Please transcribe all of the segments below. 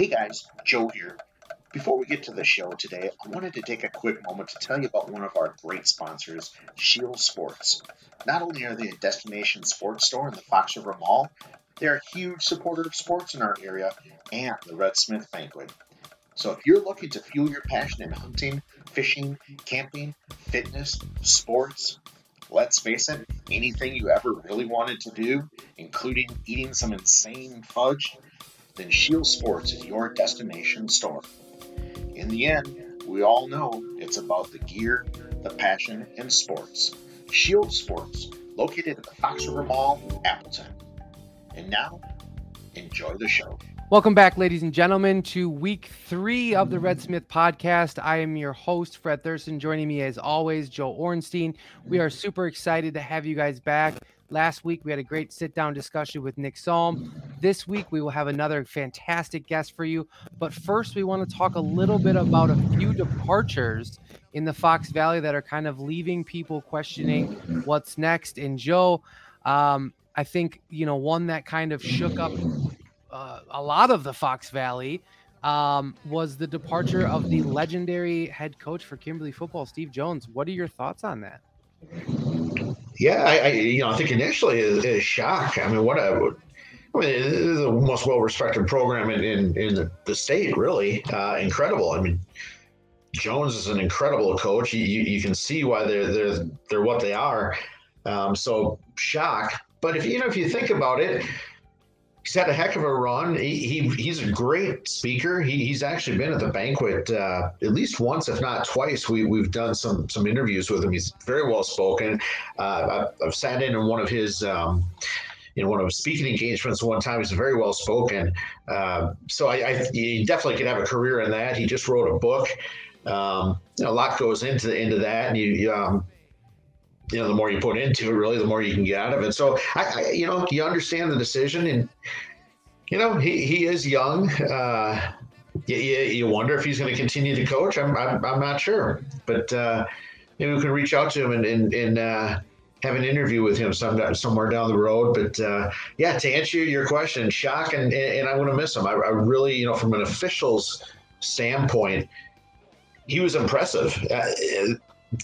Hey guys, Joe here. Before we get to the show today, I wanted to take a quick moment to tell you about one of our great sponsors, Scheels Sports. Not only are they a destination sports store in the Fox River Mall, they're a huge supporter of sports in our area and the Red Smith Banquet. So if you're looking to fuel your passion in hunting, fishing, camping, fitness, sports, let's face it, anything you ever really wanted to do, including eating some insane fudge, then Scheels Sports is your destination store. In the end, we all know it's about the gear, the passion, and sports. Scheels Sports, located at the Fox River Mall, Appleton. And now, enjoy the show. Welcome back, ladies and gentlemen, to week three of the Red Smith podcast. I am your host, Fred Thurston. Joining me, as always, Joe Ornstein. We are super excited to have you guys back. Last week, we had a great sit down discussion with Nick Salm. This week, we will have another fantastic guest for you. But first, we want to talk a little bit about a few departures in the Fox Valley that are kind of leaving people questioning what's next. And Joe, um, I think, you know, one that kind of shook up uh, a lot of the Fox Valley um, was the departure of the legendary head coach for Kimberly football, Steve Jones. What are your thoughts on that? Yeah, I, I you know I think initially is, shock. I mean, what a I mean, it is the most well-respected program in, in, in the, the, state, really. Uh, incredible. I mean, Jones is an incredible coach. You, you, you, can see why they're, they're, they're what they are. Um, so shock. But if, you know, if you think about it, he's had a heck of a run. He, he he's a great speaker. He, he's actually been at the banquet uh, at least once, if not twice. We we've done some some interviews with him. He's very well spoken. Uh, I've, sat in on one of his. Um, you know, one of his speaking engagements one time. He's very well spoken. Uh, so I, I, he definitely could have a career in that. He just wrote a book. Um, you know, a lot goes into into that, and you um, you know, the more you put into it, really, the more you can get out of it. So, I, I you know, you understand the decision, and you know, he, he is young. Uh, you, you wonder if he's going to continue to coach. I'm, I'm, I'm not sure, but uh, maybe we can reach out to him and, and, and uh, have an interview with him some, somewhere down the road. But uh, yeah, to answer your question, shock, and, and I want to miss him. I, I really, you know, from an official's standpoint, he was impressive. Uh,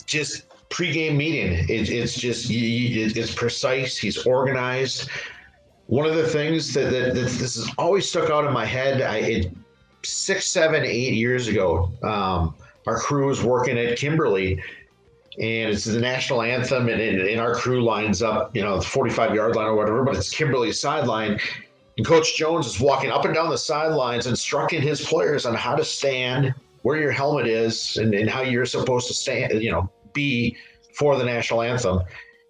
just pregame meeting. It, it's just it's precise. He's organized. One of the things that, that, that this has always stuck out in my head. I it, six, seven, eight years ago, um, our crew was working at Kimberly, and it's the national anthem, and, and, and our crew lines up, you know, the 45 yard line or whatever, but it's Kimberly's sideline. And Coach Jones is walking up and down the sidelines, instructing his players on how to stand, where your helmet is, and, and how you're supposed to stand, you know, be for the national anthem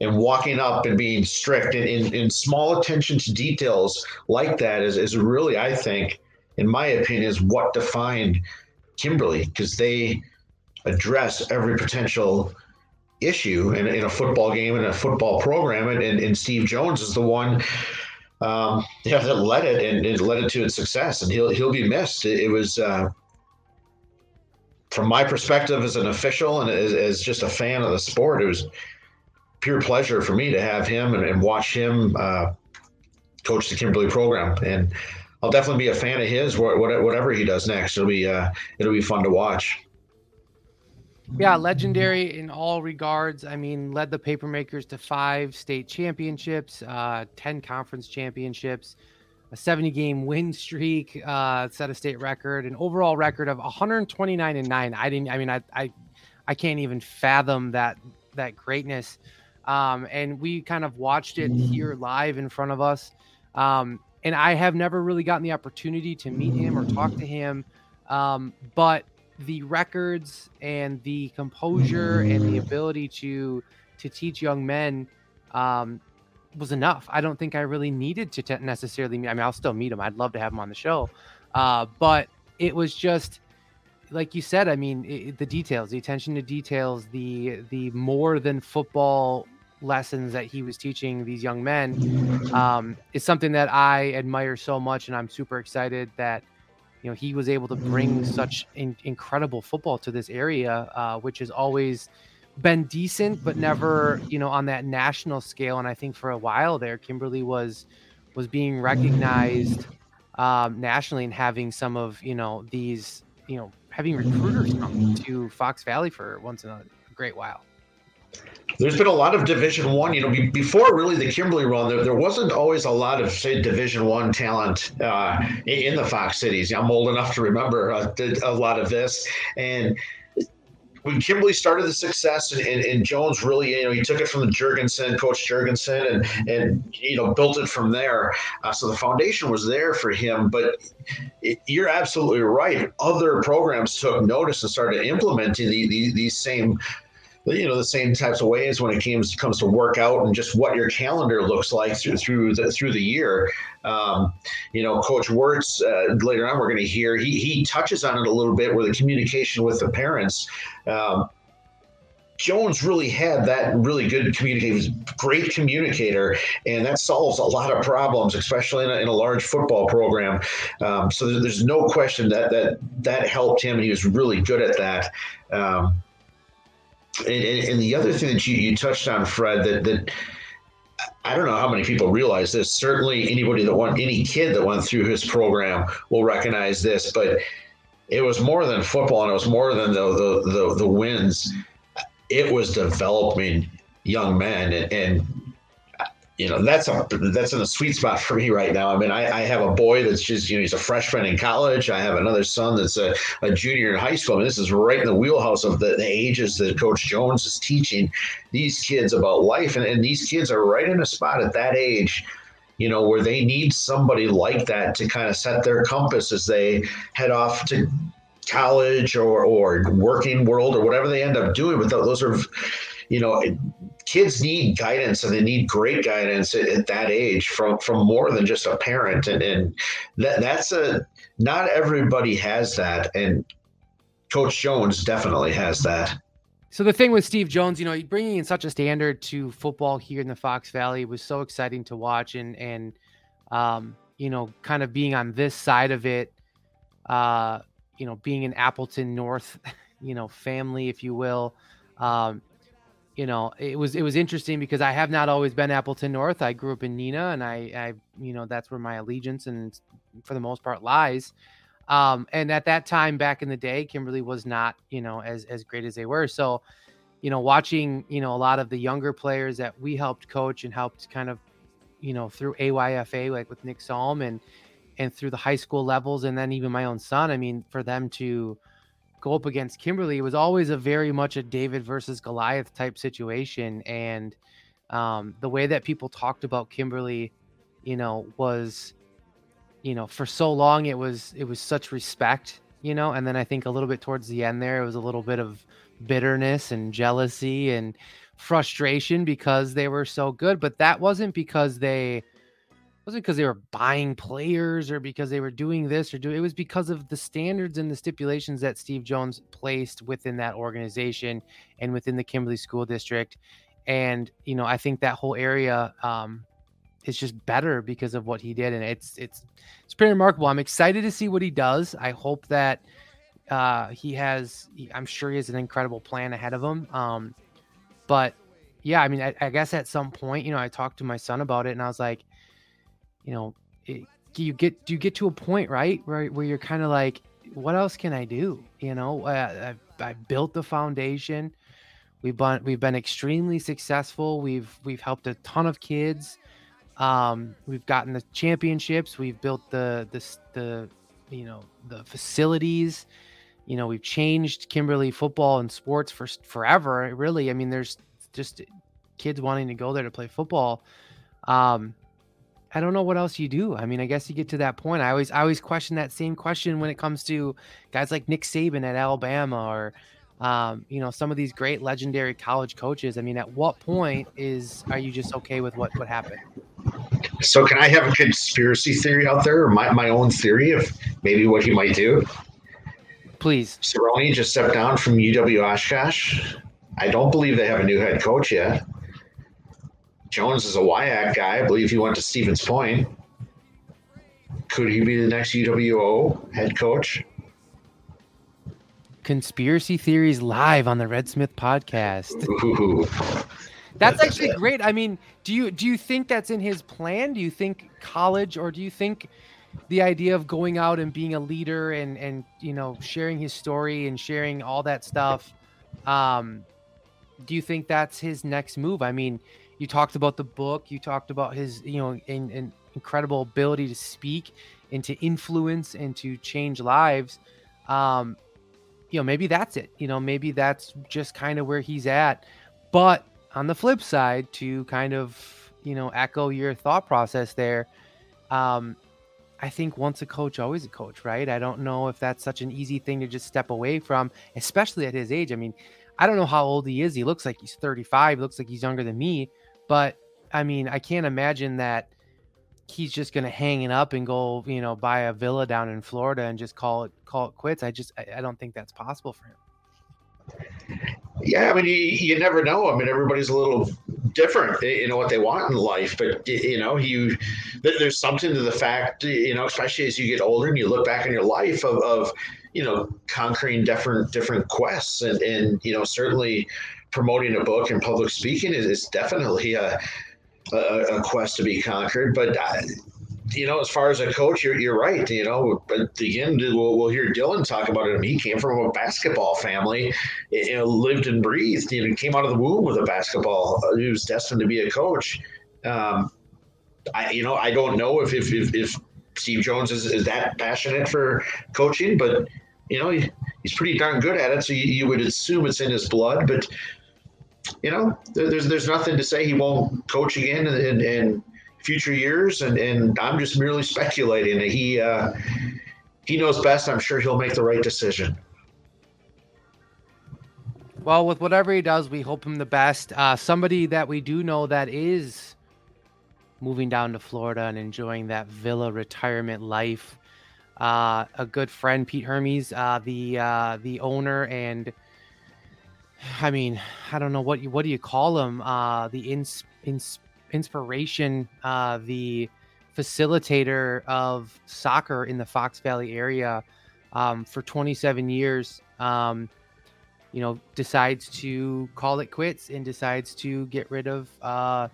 and walking up and being strict and in, in small attention to details like that is, is really, I think, in my opinion, is what defined Kimberly because they address every potential issue in, in a football game and a football program. And, and, and Steve Jones is the one um, yeah, that led it and, and, led it to its success. And he'll, he'll be missed. It, it was, uh, from my perspective as an official and as, as, just a fan of the sport, it was pure pleasure for me to have him and, and watch him uh, coach the Kimberly program. And I'll definitely be a fan of his. Whatever he does next, it'll be uh, it'll be fun to watch. Yeah, legendary in all regards. I mean, led the Papermakers to five state championships, uh, ten conference championships a 70 game win streak, uh, set a state record, an overall record of 129 and nine. I didn't, I mean, I, I, I can't even fathom that, that greatness. Um, and we kind of watched it here live in front of us. Um, and I have never really gotten the opportunity to meet him or talk to him. Um, but the records and the composure and the ability to, to teach young men, um, was enough. I don't think I really needed to necessarily meet. I mean, I'll still meet him. I'd love to have him on the show, uh, but it was just like you said. I mean, it, the details, the attention to details, the the more than football lessons that he was teaching these young men um, is something that I admire so much, and I'm super excited that you know he was able to bring such in, incredible football to this area, uh, which is always been decent, but never, you know, on that national scale. And I think for a while there, Kimberly was was being recognized um, nationally and having some of you know these you know having recruiters come to Fox Valley for once in a great while. There's been a lot of Division One. You know, before really the Kimberly run, there, there wasn't always a lot of say Division One talent uh, in, the Fox cities. I'm old enough to remember uh, a lot of this, and when Kimberly started the success and, and, and, Jones really, you know, he took it from the Jurgensen, Coach Jurgensen, and and you know built it from there. Uh, so the foundation was there for him. But it, you're absolutely right. Other programs took notice and started implementing the, the, these same you know the same types of ways when it comes comes to work out and just what your calendar looks like through through the through the year. Um, you know, Coach Wurtz uh, later on we're going to hear he he touches on it a little bit where the communication with the parents. Um, Jones really had that really good communicator, great communicator, and that solves a lot of problems, especially in a, in a large football program. Um, so there's, no question that that that helped him, he was really good at that. Um, and, and, the other thing that you, you touched on, Fred, that that I don't know how many people realize this. Certainly, anybody that went, any kid that went through his program will recognize this. But it was more than football, and it was more than the the the, the wins. It was developing young men, and, and you know that's a that's in a sweet spot for me right now. I mean, I, I, have a boy that's just you know he's a freshman in college. I have another son that's a, a junior in high school. I mean, this is right in the wheelhouse of the, the ages that Coach Jones is teaching these kids about life, and, and these kids are right in a spot at that age. You know, where they need somebody like that to kind of set their compass as they head off to college or, or working world or whatever they end up doing. But those are, you know, kids need guidance and they need great guidance at, at, that age from from more than just a parent. And, and that that's a not everybody has that. And coach jones definitely has that. So the thing with steve jones you know bringing in such a standard to football here in the fox valley was so exciting to watch and and um, you know kind of being on this side of it uh, you know being an appleton north you know family if you will um, you know, it was it was interesting because I have not always been Appleton North. I grew up in Neenah, and I, I you know, that's where my allegiance and for the most part lies. Um, and at that time, back in the day, Kimberly was not, you know, as as great as they were. So, you know, watching, you know, a lot of the younger players that we helped coach and helped kind of, you know, through AYFA, like with Nick Salm and and through the high school levels, and then even my own son. I mean, for them to go up against Kimberly, it was always a very much a David versus Goliath type situation. And um, the way that people talked about Kimberly, you know, was, you know, for so long it was it was such respect, you know, and then I think a little bit towards the end there it was a little bit of bitterness and jealousy and frustration because they were so good, but that wasn't because they wasn't because they were buying players or because they were doing this or doing it was because of the standards and the stipulations that Steve Jones placed within that organization and within the Kimberly School District. And you know, I think that whole area um, is just better because of what he did, and it's it's it's pretty remarkable. I'm excited to see what he does. I hope that uh, he has. I'm sure he has an incredible plan ahead of him. Um, but yeah, I mean, I, I guess at some point, you know, I talked to my son about it, and I was like you know, it, you get do you get to a point right where where you're kind of like, what else can I do? You know, I, I, I built the foundation. We've been we've been extremely successful. We've we've helped a ton of kids. Um, we've gotten the championships. We've built the the the you know the facilities. You know, we've changed Kimberly football and sports for forever. Really, I mean, there's just kids wanting to go there to play football. Um, I don't know what else you do. I mean, I guess you get to that point. I always I always question that same question when it comes to guys like Nick Saban at Alabama or um, you know, some of these great legendary college coaches. I mean, at what point is are you just okay with what what happened? So can I have a conspiracy theory out there, or my, my own theory of maybe what he might do? Please. Cerroni just stepped down from UW Oshkosh. I don't believe they have a new head coach yet. Jones is a WIAC guy. I believe he went to Stevens Point. Could he be the next UWO head coach? Conspiracy theories live on the Red Smith podcast. Ooh. That's actually great. I mean, do you do you think that's in his plan? Do you think college, or do you think, the idea of going out and being a leader and and you know sharing his story and sharing all that stuff um do you think that's his next move i mean you talked about the book you talked about his you know in, in incredible ability to speak and to influence and to change lives um you know maybe that's it you know maybe that's just kind of where he's at but on the flip side to kind of you know echo your thought process there um I think once a coach, always a coach, right? I don't know if that's such an easy thing to just step away from, especially at his age. I mean, I don't know how old he is. He looks like he's 35, He looks like he's younger than me. But I mean, I can't imagine that he's just going to hang it up and go, you know, buy a villa down in Florida and just call it call it quits. I just I, I don't think that's possible for him. Yeah, I mean, you, you never know. I mean, everybody's a little different, you know, what they want in life. But you know, you there's something to the fact, you know, especially as you get older and you look back in your life of, of you know, conquering different different quests, and and you know, certainly promoting a book and public speaking is, is definitely a, a, a quest to be conquered. But I, you know, as far as a coach, you're, you're right. You know, but again, we'll, we'll hear Dylan talk about it. He came from a basketball family, you know, lived and breathed. You know, came out of the womb with a basketball. Uh, he was destined to be a coach. Um, I, you know, I don't know if if, if, if Steve Jones is, is that passionate for coaching, but you know, he, he's pretty darn good at it. So you, you would assume it's in his blood. But you know, there, there's there's nothing to say he won't coach again in, and future years, and, and I'm just merely speculating. He uh, he knows best. I'm sure he'll make the right decision. Well, with whatever he does, we hope him the best. Uh, somebody that we do know that is moving down to Florida and enjoying that villa retirement life. Uh, a good friend, Pete Hermes, uh, the uh, the owner and I mean, I don't know what you what do you call him? Uh, the ins, ins inspiration, uh, the facilitator of soccer in the Fox Valley area um, for 27 years. Um, you know, decides to call it quits and decides to get rid of uh,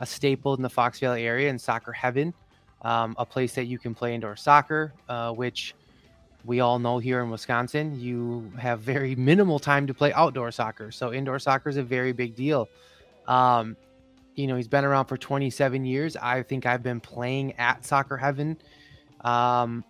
a staple in the Fox Valley area and soccer heaven, um, a place that you can play indoor soccer, uh, which we all know here in Wisconsin, you have very minimal time to play outdoor soccer. So indoor soccer is a very big deal. Um, you know, he's been around for 27 years. I think I've been playing at Soccer Heaven um,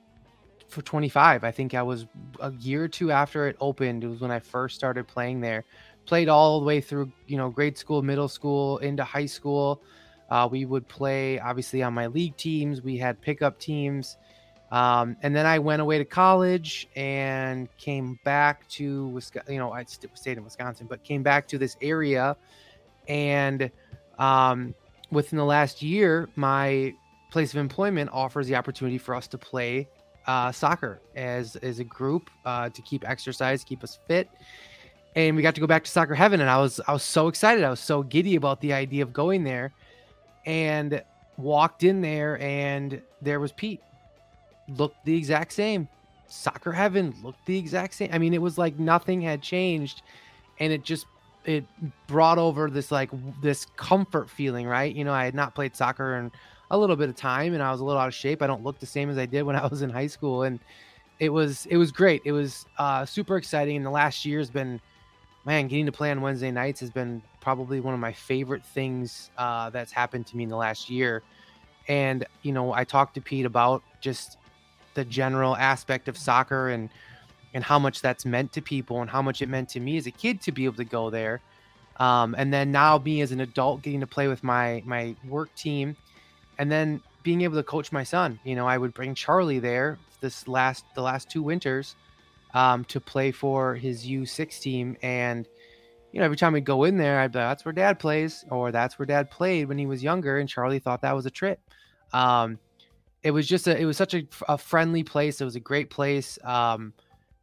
for 25. I think I was a year or two after it opened. It was when I first started playing there. Played all the way through, you know, grade school, middle school, into high school. Uh, we would play obviously on my league teams. We had pickup teams. Um, and then I went away to college and came back to Wisconsin. You know, I stayed in Wisconsin, but came back to this area and um, within the last year, my place of employment offers the opportunity for us to play uh, soccer as as a group uh, to keep exercise, keep us fit. And we got to go back to soccer heaven, and I was I was so excited. I was so giddy about the idea of going there, and walked in there, and there was Pete. Looked the exact same. Soccer heaven looked the exact same. I mean, it was like nothing had changed, and it just it brought over this like this comfort feeling, right? You know, I had not played soccer in a little bit of time and I was a little out of shape. I don't look the same as I did when I was in high school and it was it was great. It was uh, super exciting and the last year has been man, getting to play on Wednesday nights has been probably one of my favorite things uh, that's happened to me in the last year. And you know, I talked to Pete about just the general aspect of soccer and and how much that's meant to people and how much it meant to me as a kid to be able to go there. Um, and then now me as an adult getting to play with my my work team and then being able to coach my son. You know, I would bring Charlie there this last the last two winters um, to play for his U6 team and you know, every time we'd go in there, I'd be like, that's where dad plays, or that's where dad played when he was younger. And Charlie thought that was a trip. Um, it was just a, it was such a, a friendly place. It was a great place. Um,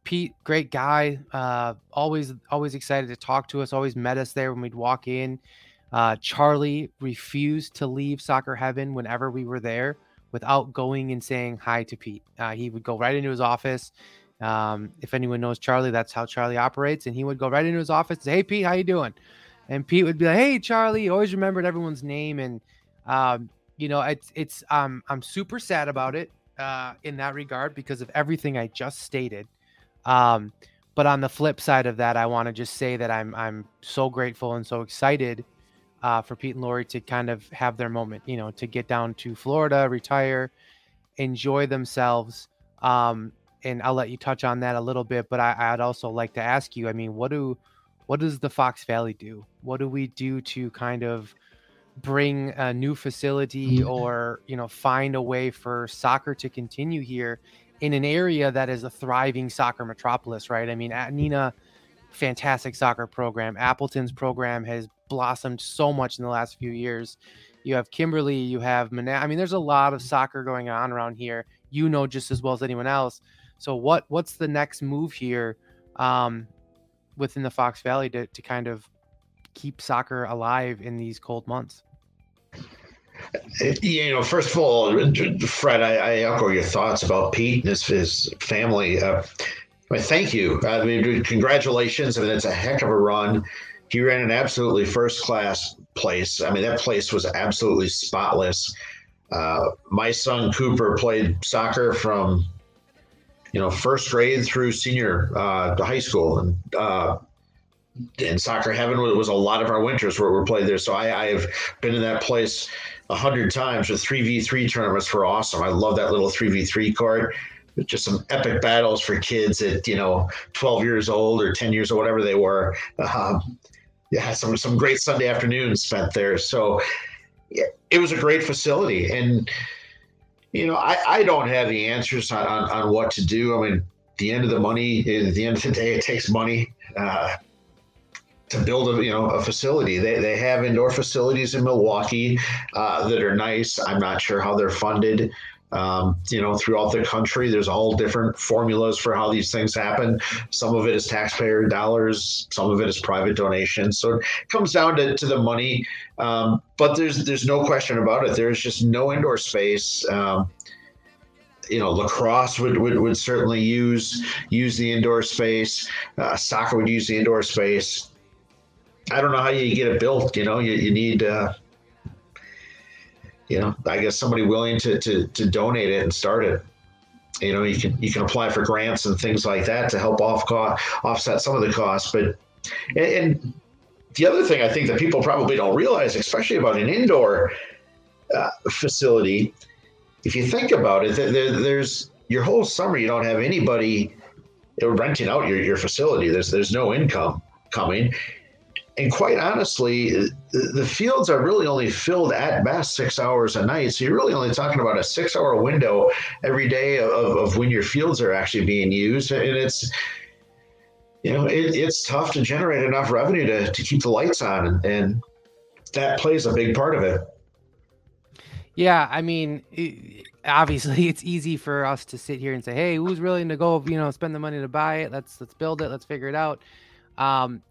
Pete, great guy. Uh, always, always excited to talk to us. Always met us there when we'd walk in. Uh, Charlie refused to leave Soccer Heaven whenever we were there without going and saying hi to Pete. Uh, he would go right into his office. Um, if anyone knows Charlie, that's how Charlie operates. And he would go right into his office and say, "Hey, Pete, how you doing?" And Pete would be like, "Hey, Charlie." Always remembered everyone's name, and um, you know, it's it's um, I'm super sad about it. uh, in that regard because of everything I just stated. Um, but on the flip side of that, I want to just say that I'm I'm so grateful and so excited uh, for Pete and Lori to kind of have their moment. You know, to get down to Florida, retire, enjoy themselves. Um, and I'll let you touch on that a little bit. But I, I'd also like to ask you. I mean, what do what does the Fox Valley do? What do we do to kind of bring a new facility mm-hmm. or you know find a way for soccer to continue here in an area that is a thriving soccer metropolis right? I mean at neenah fantastic soccer program. Appleton's program has blossomed so much in the last few years. You have kimberly you have Mana- i mean there's a lot of soccer going on around here. You know just as well as anyone else. So what what's the next move here um, within the fox valley to, to kind of keep soccer alive in these cold months you know, first of all, Fred, I, I, echo your thoughts about Pete and his, his family. Uh, I mean, thank you. I mean, congratulations. I mean, it's a heck of a run. He ran an absolutely first class place. I mean, that place was absolutely spotless. Uh, my son Cooper played soccer from, you know, first grade through senior uh, to high school, and uh, in soccer heaven was a lot of our winters where we played there. So I, I have been in that place hundred times. The three v three tournaments were awesome. I love that little three v three court. Just some epic battles for kids at you know 12 years old or 10 years or whatever they were. Um, yeah, some some great Sunday afternoons spent there. So yeah, it was a great facility, and you know I, I don't have the answers on, on, on what to do. I mean, the end of the money, at the end of the day, it takes money. Uh, to build a you know a facility. They, they have indoor facilities in Milwaukee uh, that are nice. I'm not sure how they're funded. Um, you know, throughout the country, there's all different formulas for how these things happen. Some of it is taxpayer dollars, some of it is private donations. So it comes down to, to the money. Um, but there's there's no question about it. There's just no indoor space. Um, you know, lacrosse would, would, would certainly use use the indoor space. Uh, soccer would use the indoor space. I don't know how you get it built. You know, you, you need, uh, you know, I guess somebody willing to, to, to donate it and start it. You know, you can you can apply for grants and things like that to help off offset some of the costs. But and, and, the other thing I think that people probably don't realize, especially about an indoor uh, facility, if you think about it, there, there's your whole summer you don't have anybody renting out your, your facility. There's there's no income coming and quite honestly, the fields are really only filled at best six hours a night. So you're really only talking about a six hour window every day of, of when your fields are actually being used. And it's, you know, it, it's tough to generate enough revenue to, to keep the lights on. And, that plays a big part of it. Yeah. I mean, it, obviously it's easy for us to sit here and say, Hey, who's willing to go, you know, spend the money to buy it? Let's, let's build it. Let's figure it out. Um,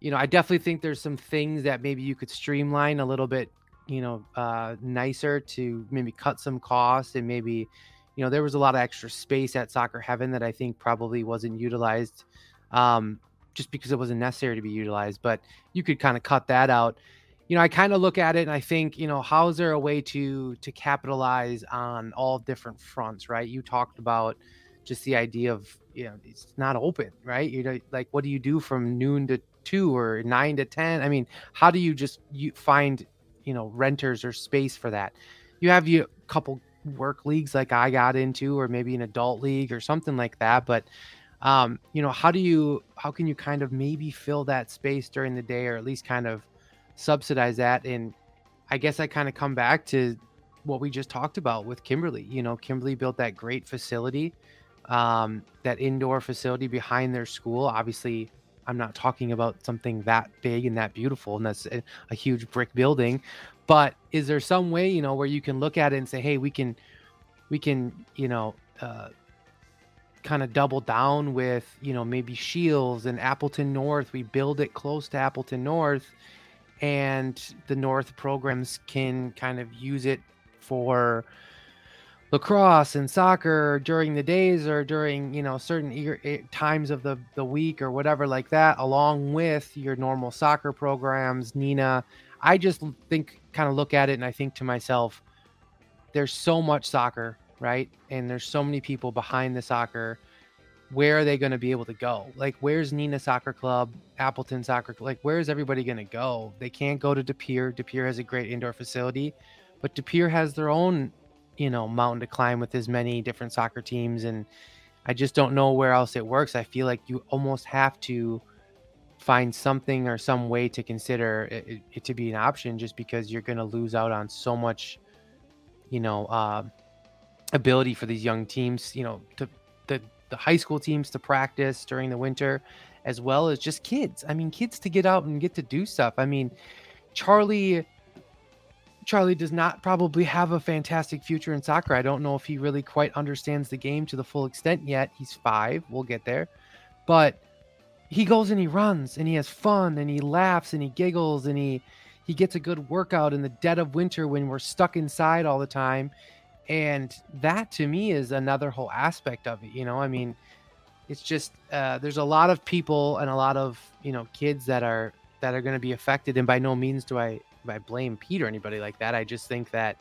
you know, I definitely think there's some things that maybe you could streamline a little bit, you know, uh, nicer to maybe cut some costs and maybe, you know, there was a lot of extra space at Soccer Heaven that I think probably wasn't utilized, um, just because it wasn't necessary to be utilized. But you could kind of cut that out. You know, I kind of look at it and I think, you know, how is there a way to to capitalize on all different fronts, right? You talked about just the idea of you know it's not open right you know like what do you do from noon to two or nine to ten? I mean how do you just you find you know renters or space for that? You have you a couple work leagues like i got into or maybe an adult league or something like that but um you know how do you how can you kind of maybe fill that space during the day or at least kind of subsidize that? And i guess i kind of come back to what we just talked about with kimberly you know kimberly built that great facility um, that indoor facility behind their school. Obviously I'm not talking about something that big and that beautiful and that's a, a, huge brick building. But is there some way, you know, where you can look at it and say, hey, we can, we can, you know, uh, kind of double down with, you know, maybe Scheels and Appleton North. We build it close to Appleton North, and the North programs can kind of use it for lacrosse and soccer during the days or during you know certain times of the the week or whatever like that along with your normal soccer programs Neenah i just think kind of look at it and i think to myself there's so much soccer right? And there's so many people behind the soccer. Where are they going to be able to go? Like, where's Neenah Soccer Club, Appleton Soccer? Like, where is everybody going to go? They can't go to De Pere. De Pere has a great indoor facility, but De Pere has their own, you know, mountain to climb with as many different soccer teams. And I just don't know where else it works. I feel like you almost have to find something or some way to consider it, it to be an option just because you're going to lose out on so much you know uh, ability for these young teams you know to the the high school teams to practice during the winter as well as just kids i mean kids to get out and get to do stuff i mean charlie charlie does not probably have a fantastic future in soccer. I don't know if he really quite understands the game to the full extent yet. He's five. We'll get there. But he goes and he runs and he has fun and he laughs and he giggles and he he gets a good workout in the dead of winter when we're stuck inside all the time. And that to me is another whole aspect of it you know? I mean it's just uh, there's a lot of people and a lot of you know kids that are that are going to be affected and by no means do i i blame pete or anybody like that i just think that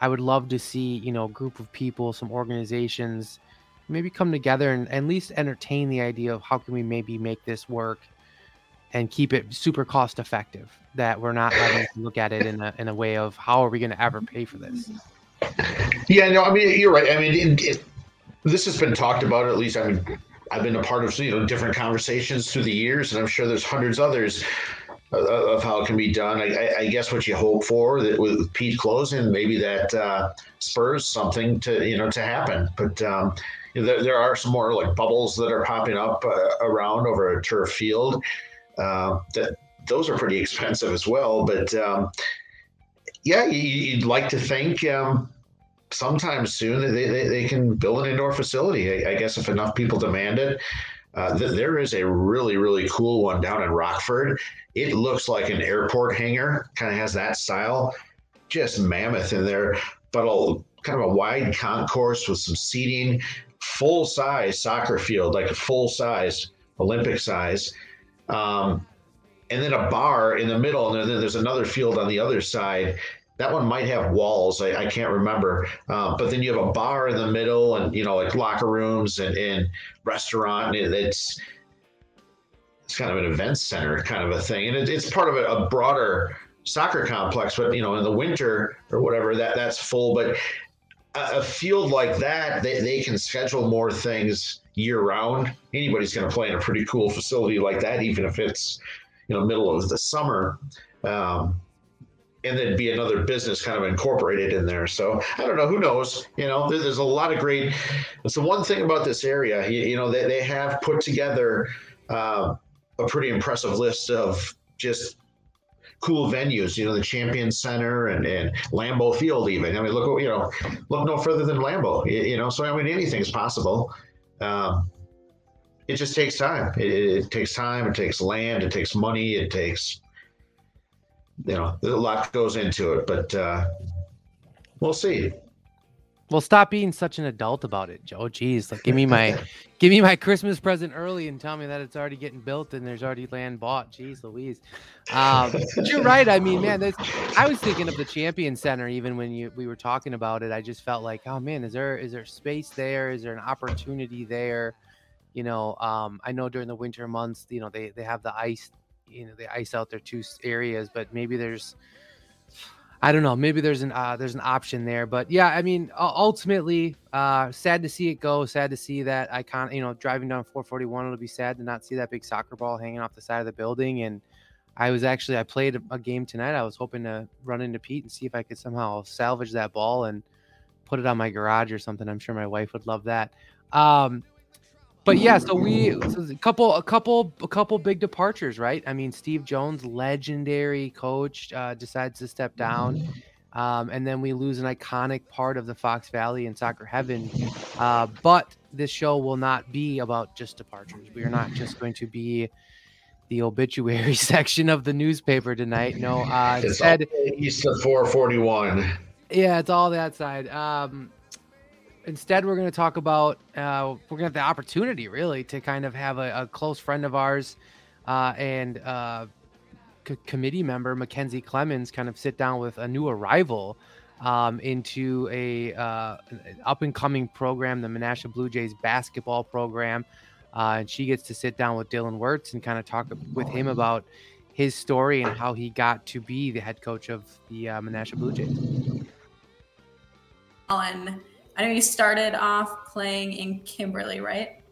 i would love to see you know a group of people some organizations maybe come together and at least entertain the idea of how can we maybe make this work and keep it super cost effective that we're not having to look at it in a, in a way of how are we going to ever pay for this? Yeah no i mean you're right. I mean it, it, this has been talked about at least i mean i've been a part of you know different conversations through the years and i'm sure there's hundreds others of how it can be done. I, I, guess what you hope for that with Pete closing, maybe that uh, spurs something to you know to happen. But um, there, there are some more like bubbles that are popping up uh, around over a turf field. Uh, that those are pretty expensive as well. But um, yeah, you, would like to think um, sometime soon they, they, they, can build an indoor facility. I, I, guess if enough people demand it. Uh, th- there is a really, really cool one down in Rockford. It looks like an airport hangar, kind of has that style, just mammoth in there, but a kind of a wide concourse with some seating full size soccer field, like a full size Olympic size. Um, and then a bar in the middle, and then there's another field on the other side. That one might have walls. I, I can't remember. Uh, but then you have a bar in the middle, and you know, like locker rooms and, and restaurant. And it's it's kind of an event center kind of a thing, and it, it's part of a, a broader soccer complex. But you know, in the winter or whatever, that that's full. But a field like that, they, they can schedule more things year round. Anybody's going to play in a pretty cool facility like that, even if it's you know middle of the summer. Um, and then be another business kind of incorporated in there. So I don't know. Who knows? You know, there's a lot of great. It's the one thing about this area. You, you know, they, they have put together uh, a pretty impressive list of just cool venues, you know, the Champion Center and, and Lambeau Field, even. I mean, look, you know, look no further than Lambeau, you, know, so I mean, anything's possible. Um, it just takes time. It, it, takes time. It takes land. It takes money. It takes, you know, a lot goes into it, but uh, we'll see. Well, stop being such an adult about it, Joe. Jeez, like give me my give me my Christmas present early and tell me that it's already getting built and there's already land bought. Jeez, Louise. Um, but you're right. I mean, man, I was thinking of the Champion Center even when you we were talking about it. I just felt like, oh man, is there is there space there? Is there an opportunity there? You know, um, I know during the winter months, you know, they they have the ice, you know, they ice out their two areas, but maybe there's I don't know. Maybe there's an uh, there's an option there, but yeah, I mean, ultimately, uh, sad to see it go. Sad to see that icon. You know, driving down 441, it'll be sad to not see that big soccer ball hanging off the side of the building. And I was actually I played a, game tonight. I was hoping to run into Pete and see if I could somehow salvage that ball and put it on my garage or something. I'm sure my wife would love that. Um, but yeah, so we so a couple, a couple, a couple big departures, right? I mean, Steve Jones, legendary coach, uh, decides to step down, um, and then we lose an iconic part of the Fox Valley and soccer heaven. Uh, but this show will not be about just departures. We are not just going to be the obituary section of the newspaper tonight. No, uh, instead, east of 441. Yeah, it's all that side. Um, instead we're going to talk about uh, we're going to have the opportunity really to kind of have a, a close friend of ours uh, and uh, c- committee member McKenzie Clemons kind of sit down with a new arrival um, into a uh, up and coming program, the Menasha Blue Jays basketball program. Uh, and she gets to sit down with Dylan Wurtz and kind of talk with him about his story and how he got to be the head coach of the uh, Menasha Blue Jays. And I know you started off playing in Kimberly, right?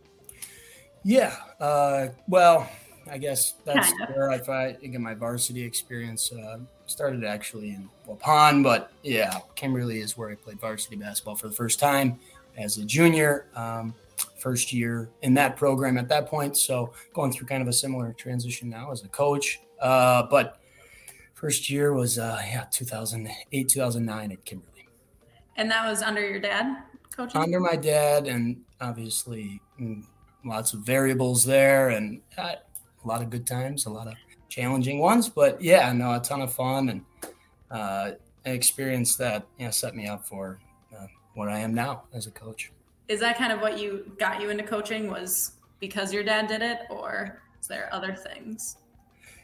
Yeah. Uh, well, I guess that's kind of. where I, I get my varsity experience. Uh, started actually in Waupun, but yeah, Kimberly is where I played varsity basketball for the first time as a junior. Um, first year in that program at that point. So going through kind of a similar transition now as a coach. Uh, but first year was uh, yeah 2008 2009 at Kimberly. And that was under your dad coaching. Under my dad, and obviously mm, lots of variables there, and uh, a lot of good times, a lot of challenging ones. But yeah, no, a ton of fun and uh, an experience that you know set me up for uh, what I am now as a coach. Is that kind of what you got you into coaching? Was because your dad did it, or is there other things?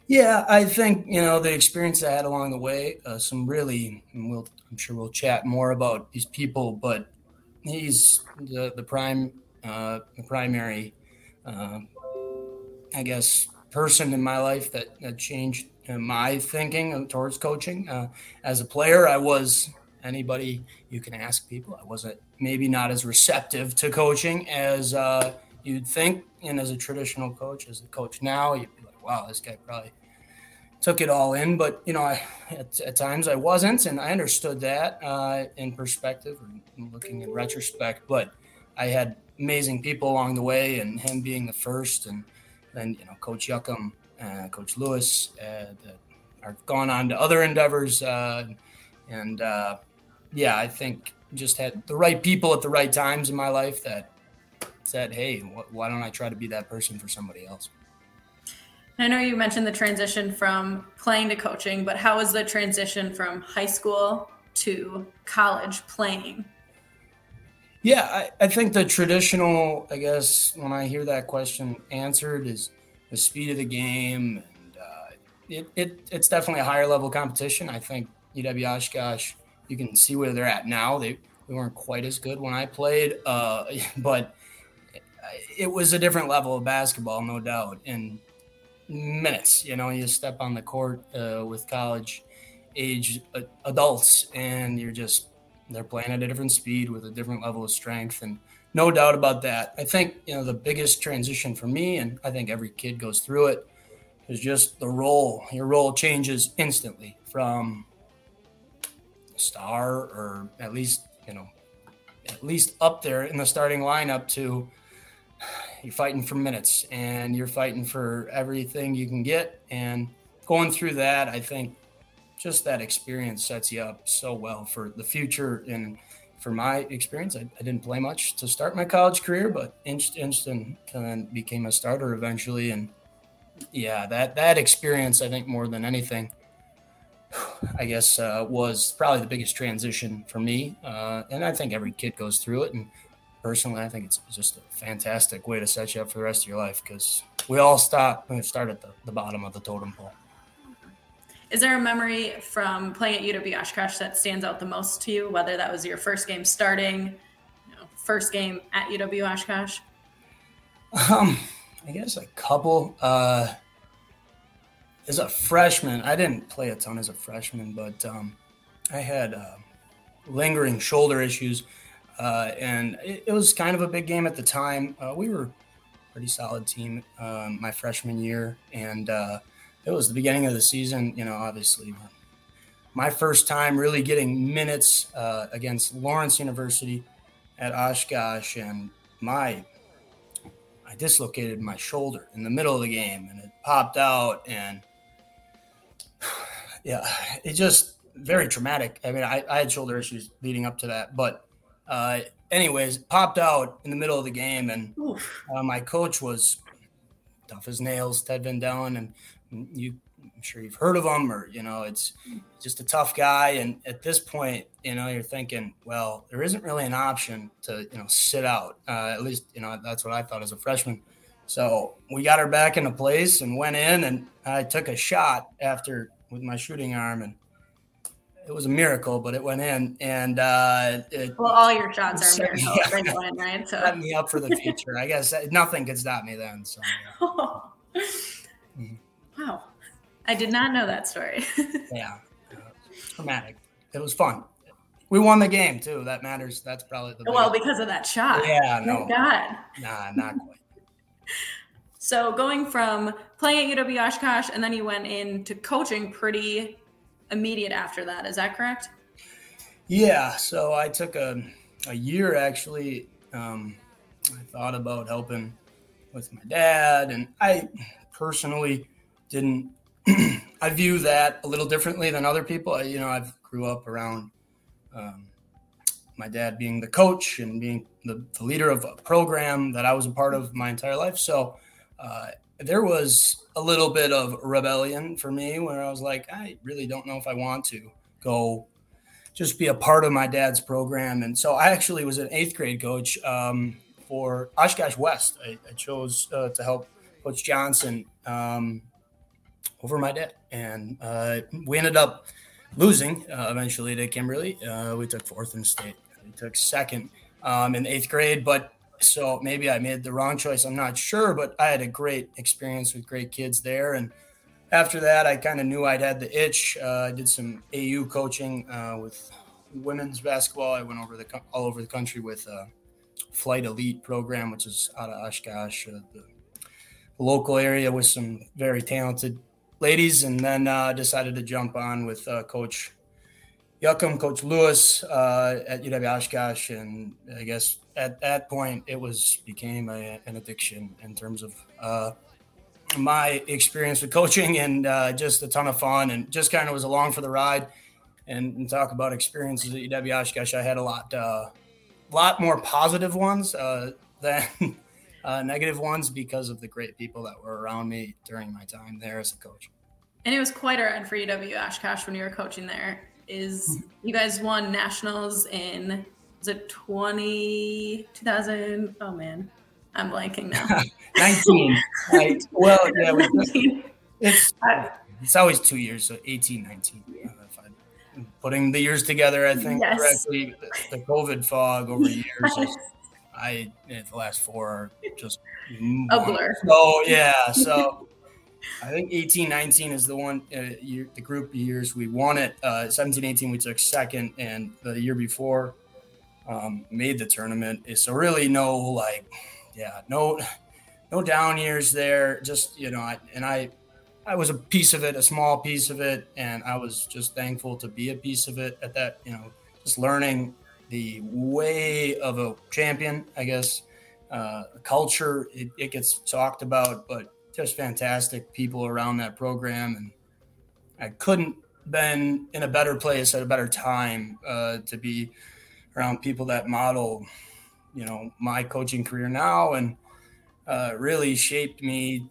Yeah, I think you know the experience I had along the way. Uh, some really, and we'll, I'm sure we'll chat more about these people, but he's the the prime, uh, the primary, uh, I guess, person in my life that, that changed my thinking towards coaching. Uh, as a player, I was anybody you can ask people. I wasn't maybe not as receptive to coaching as uh, you'd think, and as a traditional coach, as a coach now, you'd be wow, this guy probably took it all in. But you know, I, at, at times I wasn't, and I understood that uh, in perspective and looking in retrospect. But I had amazing people along the way, and him being the first, and then you know, Coach Yuckum, uh, Coach Lewis, uh, that are gone on to other endeavors, uh, and uh, yeah, I think just had the right people at the right times in my life that said, "Hey, wh- why don't I try to be that person for somebody else?" I know you mentioned the transition from playing to coaching, but how was the transition from high school to college playing? Yeah, I, I think the traditional, I guess, when I hear that question answered, is the speed of the game. And uh, it, it, it's definitely a higher level competition. I think UW Oshkosh, you can see where they're at now. They, they weren't quite as good when I played, uh, but it was a different level of basketball, no doubt. And minutes. You know, you step on the court uh, with college age adults, and you're just they're playing at a different speed with a different level of strength, and no doubt about that. I think you know the biggest transition for me, and I think every kid goes through it, is just the role. Your role changes instantly from star, or at least you know, at least up there in the starting lineup to you're fighting for minutes and you're fighting for everything you can get. And going through that, I think just that experience sets you up so well for the future. And for my experience, I, I didn't play much to start my college career, but inched, inched and, became a starter eventually. And yeah, that, that experience, I think more than anything, I guess, uh, was probably the biggest transition for me. Uh, and I think every kid goes through it. And personally, I think it's just a fantastic way to set you up for the rest of your life because we all stop and start at the, the bottom of the totem pole. Is there a memory from playing at UW Oshkosh that stands out the most to you? Whether that was your first game starting, you know, first game at UW Oshkosh? Um, I guess a couple. Uh, as a freshman, I didn't play a ton as a freshman, but um, I had uh, lingering shoulder issues uh, and it, it, was kind of a big game at the time. Uh, we were pretty solid team um, my freshman year, and uh, it was the beginning of the season. You know, obviously, my first time really getting minutes uh, against Lawrence University at Oshkosh, and my I dislocated my shoulder in the middle of the game, and it popped out, and yeah, it just very traumatic. I mean, I, I had shoulder issues leading up to that, but uh, anyways, popped out in the middle of the game, and uh, my coach was tough as nails, Ted Van Dellen, and you, I'm sure you've heard of him, or you know, it's just a tough guy. And at this point, you know, you're thinking, well, there isn't really an option to you know sit out. Uh, at least, you know, that's what I thought as a freshman. So we got her back into place and went in, and I took a shot after with my shooting arm, and it was a miracle, but it went in. And uh, it, well, all your shots are miracles, yeah. right, right? So set me up for the future. I guess nothing could stop me then. So. Yeah. mm-hmm. Wow, I did not know that story. yeah, uh, traumatic. It was fun. We won the game too. That matters. That's probably the well because of that shot. Yeah, no, God, nah, not quite. So going from playing at UW Oshkosh and then you went into coaching pretty immediate after that. Is that correct? Yeah. So I took a, a year actually. Um, I thought about helping with my dad, and I personally didn't. I view that a little differently than other people. I, you know, I've grew up around um, my dad being the coach and being the, the, leader of a program that I was a part of my entire life. So uh, there was a little bit of rebellion for me where I was like, I really don't know if I want to go just be a part of my dad's program. And so I actually was an eighth grade coach um, for Oshkosh West. I, I chose uh, to help Coach Johnson um, over my dad. And uh, we ended up losing uh, eventually to Kimberly. Uh, we took fourth in state. We took second um, in eighth grade, but so maybe I made the wrong choice. I'm not sure, but I had a great experience with great kids there. And after that, I kind of knew I'd had the itch. Uh, I did some AU coaching uh, with women's basketball. I went over the all over the country with a Flight Elite program, which is out of Oshkosh, uh, the local area with some very talented ladies, and then uh, decided to jump on with uh, Coach Juckem, Coach Lewis uh, at UW Oshkosh, and I guess at that point it was became a, an addiction in terms of uh, my experience with coaching and uh, just a ton of fun and just kind of was along for the ride. And, and talk about experiences at UW Oshkosh, I had a lot, uh, lot more positive ones uh, than uh, negative ones because of the great people that were around me during my time there as a coach. And it was quite a ride for UW Oshkosh when you were coaching there is you guys won nationals in was it 20 2000 oh man i'm blanking now 19 right well yeah we, it's it's always two years so 18 19 yeah. uh, putting the years together i think yes. correctly the, the covid fog over years is, i the last four are just a blur so yeah so I think 18, 19 is the one uh, year, the group years we won it. Uh, 17, 18 we took second, and the year before um, made the tournament. So really, no like, yeah, no, no down years there. Just you know, I, and I, I was a piece of it, a small piece of it, and I was just thankful to be a piece of it at that. You know, just learning the way of a champion. I guess uh, culture it, it gets talked about, but just fantastic people around that program, and I couldn't been in a better place at a better time uh, to be around people that model, you know, my coaching career now, and uh, really shaped me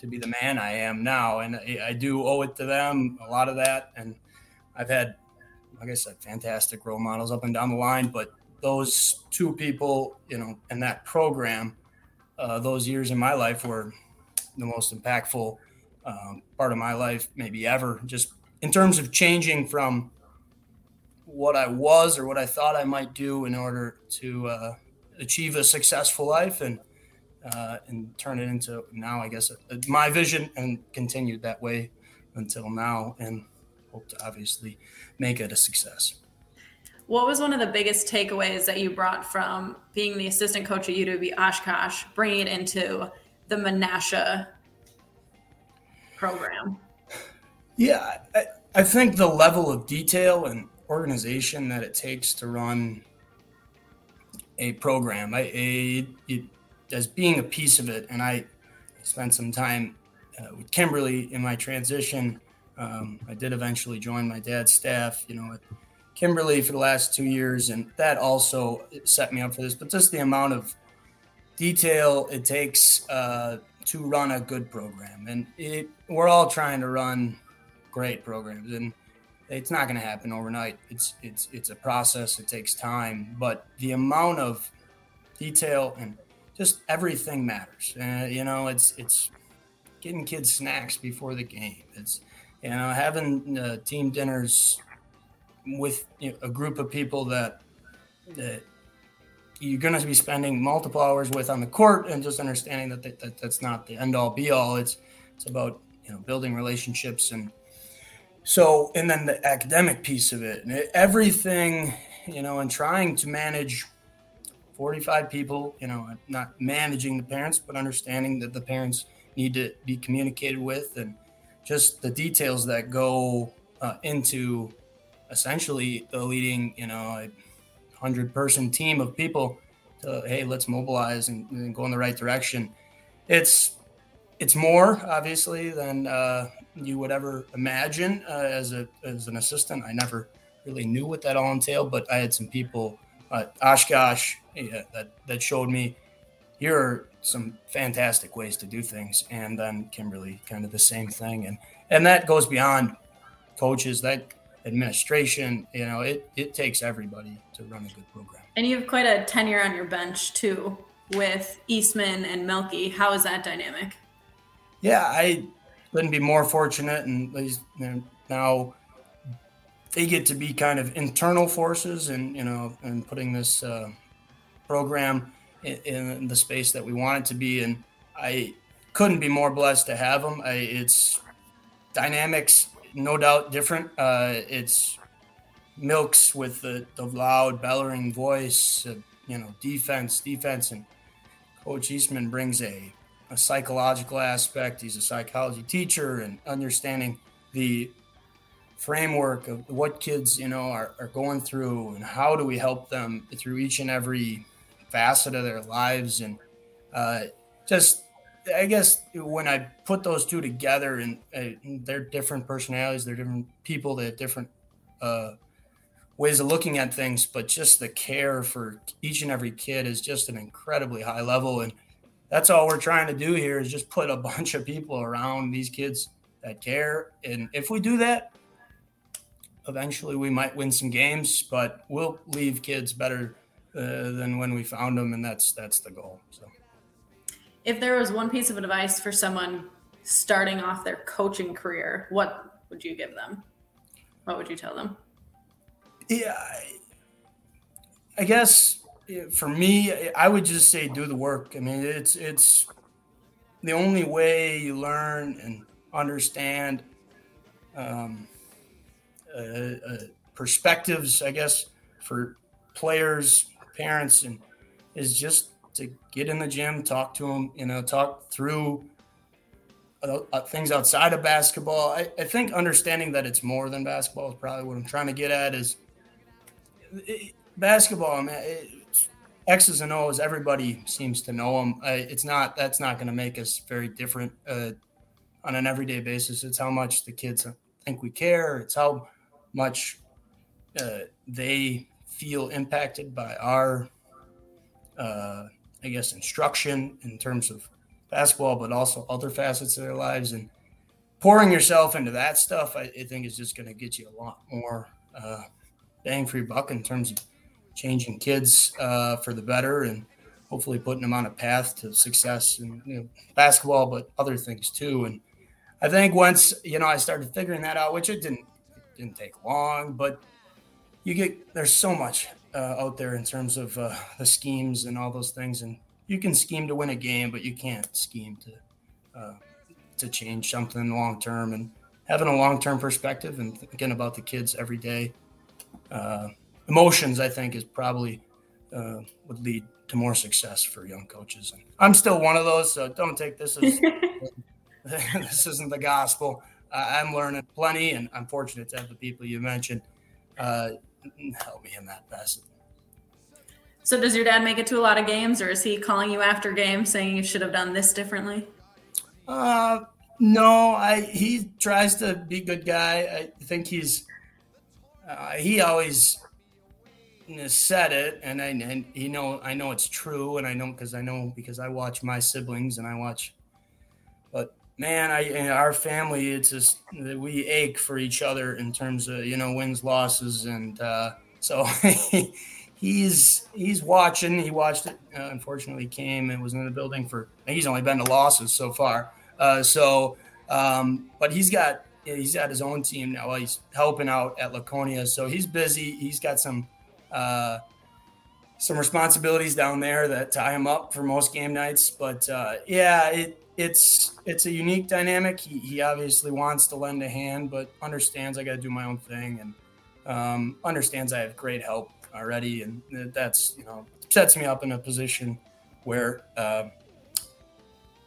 to be the man I am now. And I, I do owe it to them a lot of that. And I've had, like I said, fantastic role models up and down the line, but those two people, you know, in that program, uh, those years in my life were the most impactful um, part of my life, maybe ever. Just in terms of changing from what I was or what I thought I might do in order to uh, achieve a successful life and uh, and turn it into now, I guess, uh, my vision and continued that way until now, and hope to obviously make it a success. What was one of the biggest takeaways that you brought from being the assistant coach at UW Oshkosh, bringing it into the Menasha program? Yeah, I, I think the level of detail and organization that it takes to run a program, I, a, it, as being a piece of it, and I spent some time uh, with Kimberly in my transition. Um, I did eventually join my dad's staff, you know, at Kimberly for the last two years, and that also set me up for this. But just the amount of detail it takes uh, to run a good program. And it, we're all trying to run great programs, and it's not going to happen overnight. It's it's it's a process. It takes time, but the amount of detail and just everything matters. Uh, you know, it's it's getting kids snacks before the game. It's you know having uh, team dinners with you know, a group of people that that you're going to be spending multiple hours with on the court and just understanding that, that, that that's not the end all be all. It's, it's about, you know, building relationships and so, and then the academic piece of it, and everything, you know, and trying to manage 45 people, you know, not managing the parents, but understanding that the parents need to be communicated with and just the details that go uh, into essentially the leading, you know, 100 person team of people to, hey, let's mobilize and, and, go in the right direction. It's it's more obviously than uh, you would ever imagine uh, as a as an assistant. I never really knew what that all entailed, but I had some people, uh, Oshkosh, yeah, that that showed me here are some fantastic ways to do things, and then Kimberly, kind of the same thing, and and that goes beyond coaches. That administration, you know, it, it takes everybody to run a good program. And you have quite a tenure on your bench too with Eastman and Melky. How is that dynamic? Yeah, I couldn't be more fortunate. And now they get to be kind of internal forces and, you know, and putting this uh, program in, in, the space that we want it to be. And I couldn't be more blessed to have them. I, it's dynamics, no doubt different. Uh, it's milks with the, the loud bellowing voice, uh, you know, defense, defense. And Coach Eastman brings a, a psychological aspect. He's a psychology teacher and understanding the framework of what kids, you know, are, are going through and how do we help them through each and every facet of their lives. And uh, just, I guess when I put those two together and uh, they're different personalities, they're different people, they have different uh, ways of looking at things, but just the care for each and every kid is just an incredibly high level. And that's all we're trying to do here is just put a bunch of people around these kids that care. And if we do that, eventually we might win some games, but we'll leave kids better uh, than when we found them, and that's that's the goal. So, if there was one piece of advice for someone starting off their coaching career, what would you give them? What would you tell them? Yeah, I, guess for me, I would just say do the work. I mean, it's it's the only way you learn and understand um, uh, uh, perspectives, I guess, for players, parents, and is just to get in the gym, talk to them, you know, talk through uh, uh, things outside of basketball. I, I, think understanding that it's more than basketball is probably what I'm trying to get at. Is it, basketball, man, X's and O's. Everybody seems to know them. it's not that's not going to make us very different uh, on an everyday basis. It's how much the kids think we care. It's how much uh, they feel impacted by our, uh, I guess, instruction in terms of basketball, but also other facets of their lives. And pouring yourself into that stuff, I, I think, is just going to get you a lot more uh, bang for your buck in terms of changing kids uh, for the better and hopefully putting them on a path to success in you know, basketball, but other things too. And I think once you know I started figuring that out, which it didn't didn't take long, but you get there's so much uh, out there in terms of uh, the schemes and all those things, and you can scheme to win a game, but you can't scheme to uh, to change something long term. And having a long term perspective and thinking about the kids every day, uh, emotions I think is probably uh, would lead to more success for young coaches. And I'm still one of those, so don't take this as this isn't the gospel. I'm learning plenty, and I'm fortunate to have the people you mentioned uh, help me in that facet. So, does your dad make it to a lot of games, or is he calling you after games saying you should have done this differently? Uh, no, I he tries to be a good guy. I think he's uh, he always said it, and I and he know I know it's true, and I know because I know because I watch my siblings and I watch, but man, I in our family, it's just we ache for each other in terms of you know wins, losses, and uh, so he's he's watching. He watched it. Uh, unfortunately, came and was in the building for. He's only been to losses so far. Uh, so, um, but he's got he's got his own team now. He's helping out at Laconia, so he's busy. He's got some uh, some responsibilities down there that tie him up for most game nights. But uh, yeah, it it's it's a unique dynamic. He, he obviously wants to lend a hand, but understands I got to do my own thing, and um, understands I have great help already, and that's you know sets me up in a position where uh,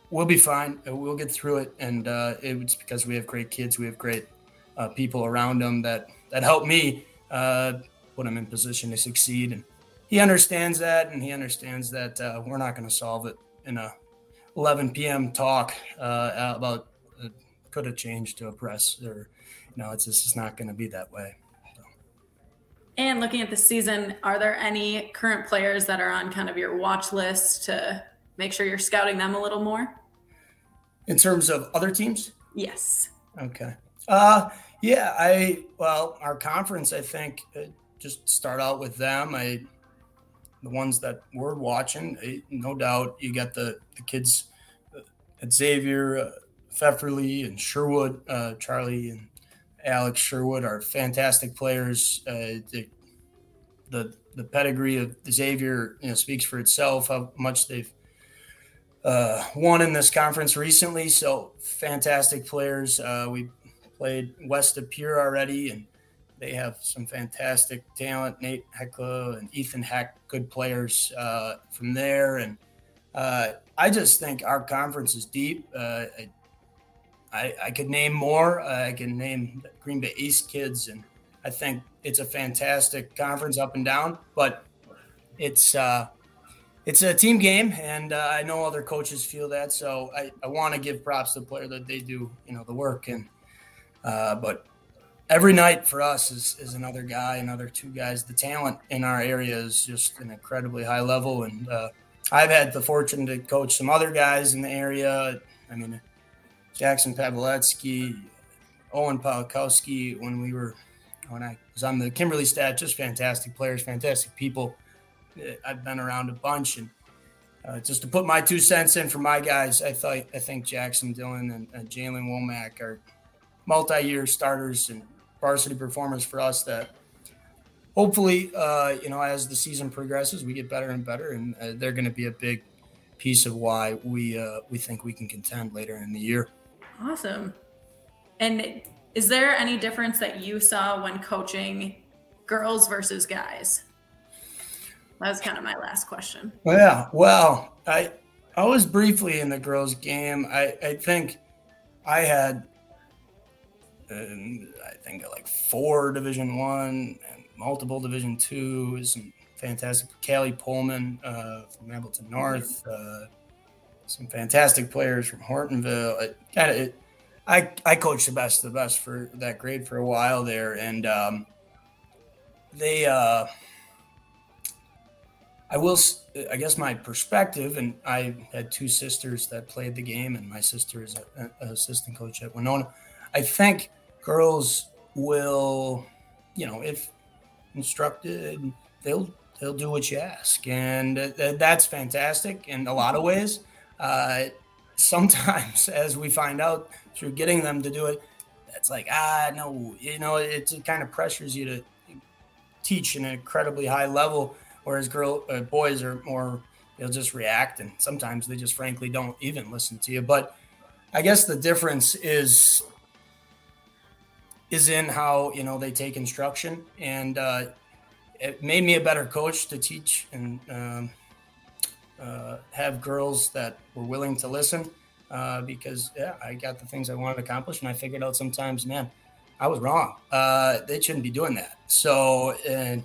we'll be fine. We'll get through it, and uh, it's because we have great kids. We have great uh, people around them that that help me uh, put them in position to succeed. And he understands that, and he understands that uh, we're not going to solve it in a 11 p.m. talk uh, about uh, could have changed to a press or you know it's just not going to be that way. And looking at the season, are there any current players that are on kind of your watch list to make sure you're scouting them a little more? In terms of other teams? Yes. Okay. Uh yeah, I well, our conference I think uh, just start out with them. I the ones that we're watching, I, no doubt you got the the kids uh, at Xavier, uh, Pfefferly and Sherwood, uh, Charlie and Alex Sherwood are fantastic players. Uh, the, the the pedigree of Xavier you know, speaks for itself. How much they've uh, won in this conference recently. So fantastic players. Uh, we played West De Pere already, and they have some fantastic talent. Nate Heckla and Ethan Heck, good players uh, from there. And uh, I just think our conference is deep. Uh, I, I, could name more. Uh, I can name Green Bay East kids, and I think it's a fantastic conference up and down. But it's uh, it's a team game, and uh, I know other coaches feel that. So I, I want to give props to the player that they do, you know, the work. And but every night for us is is another guy, another two guys. The talent in our area is just an incredibly high level, and uh, I've had the fortune to coach some other guys in the area. I mean, Jackson Pavletsky, Owen Palkowski, when we were when I was on the Kimberly stat, just fantastic players, fantastic people. Uh, I've been around a bunch, and uh, just to put my two cents in for my guys, I thought I think Jackson Dillon and, and Jalen Womack are multi-year starters and varsity performers for us. That hopefully, uh, you know, as the season progresses, we get better and better, and uh, they're going to be a big piece of why we uh, we think we can contend later in the year. Awesome. And is there any difference that you saw when coaching girls versus guys? That was kind of my last question. Yeah. Well, I I was briefly in the girls' game. I I think I had um, I think like four Division One and multiple Division Twos and fantastic Callie Pullman uh, from Hamilton North. Uh, some fantastic players from Hortonville. It kind of, I I coached the best of the best for that grade for a while there, and um, they. Uh, I will. I guess my perspective, and I had two sisters that played the game, and my sister is an assistant coach at Winona. I think girls will, you know, if instructed, they'll they'll do what you ask, and that's fantastic in a lot of ways. Uh, sometimes, as we find out through getting them to do it, it's like ah no, you know, it, it kind of pressures you to teach in an incredibly high level, whereas girl uh, boys are more they'll just react, and sometimes they just frankly don't even listen to you. But I guess the difference is is in how you know they take instruction and uh, it made me a better coach to teach and um, uh, have girls that were willing to listen uh, because yeah, I got the things I wanted to accomplish, and I figured out sometimes, man, I was wrong. Uh, they shouldn't be doing that. So, and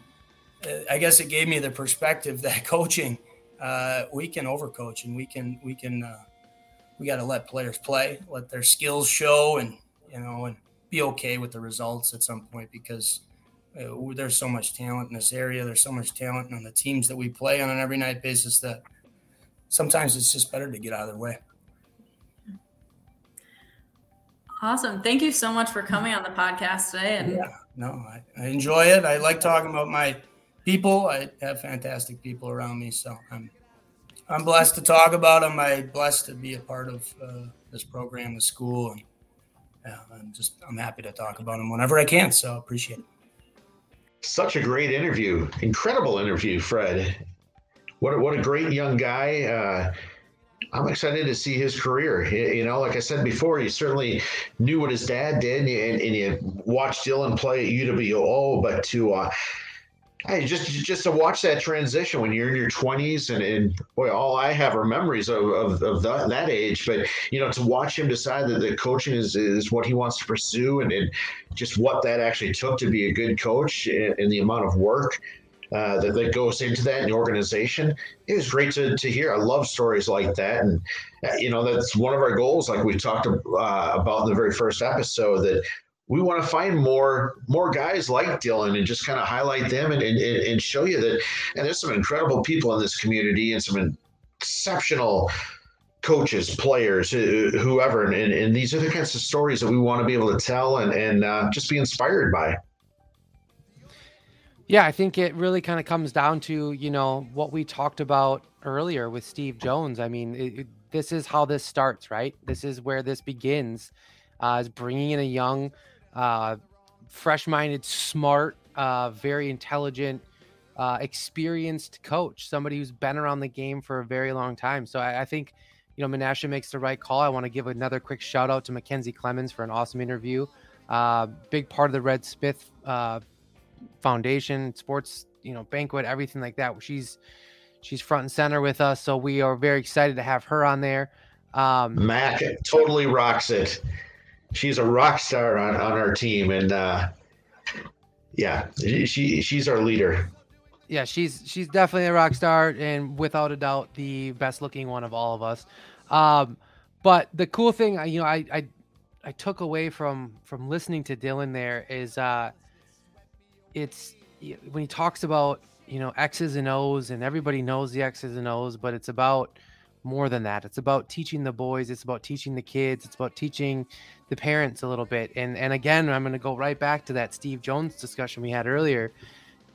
uh, I guess it gave me the perspective that coaching, uh, we can overcoach, and we can we can uh, we got to let players play, let their skills show, and you know, and be okay with the results at some point because uh, there's so much talent in this area. There's so much talent on the teams that we play on an every night basis that sometimes it's just better to get out of their way. Awesome. Thank you so much for coming on the podcast today. And yeah, no, I, I enjoy it. I like talking about my people. I have fantastic people around me, so I'm I'm blessed to talk about them. I'm blessed to be a part of uh, this program, the school, and I'm just I'm happy to talk about him whenever I can. So appreciate it. Such a great interview, incredible interview, Fred. What a, what a great young guy. Uh, I'm excited to see his career. You know, like I said before, he certainly knew what his dad did, and, and you watched Dylan play at UWO. But to uh, Hey, just just to watch that transition when you're in your 20s and, and boy, all I have are memories of, of, of the, that age. But you know, to watch him decide that the coaching is, is what he wants to pursue and, and just what that actually took to be a good coach and, and the amount of work uh, that, that goes into that in the organization. It was great to, to hear. I love stories like that. And, uh, you know, that's one of our goals, like we talked uh, about in the very first episode, that we want to find more more guys like Dylan and just kind of highlight them and, and, and show you that. And there's some incredible people in this community and some exceptional coaches, players, whoever. And, and, these are the kinds of stories that we want to be able to tell and, and uh, just be inspired by. Yeah, I think it really kind of comes down to, you know, what we talked about earlier with Steve Jones. I mean, it, it, this is how this starts, right? This is where this begins, uh, is bringing in a young uh, fresh minded, smart, uh, very intelligent, uh, experienced coach, somebody who's been around the game for a very long time. So I, I think, you know, Menasha makes the right call. I want to give another quick shout out to McKenzie Clemons for an awesome interview. Uh, big part of the Red Smith uh, Foundation, sports, you know, banquet, everything like that. She's she's front and center with us, so we are very excited to have her on there. Um, Mac totally rocks it she's a rock star on, on our team, and uh, yeah, she she's our leader. Yeah, she's she's definitely a rock star, and without a doubt, the best looking one of all of us. Um, but the cool thing, you know, I, I I took away from from listening to Dylan there is uh, it's when he talks about you know X's and O's, and everybody knows the X's and O's, but it's about more than that. It's about teaching the boys. It's about teaching the kids. It's about teaching the parents a little bit. And and again, I'm going to go right back to that Steve Jones discussion we had earlier.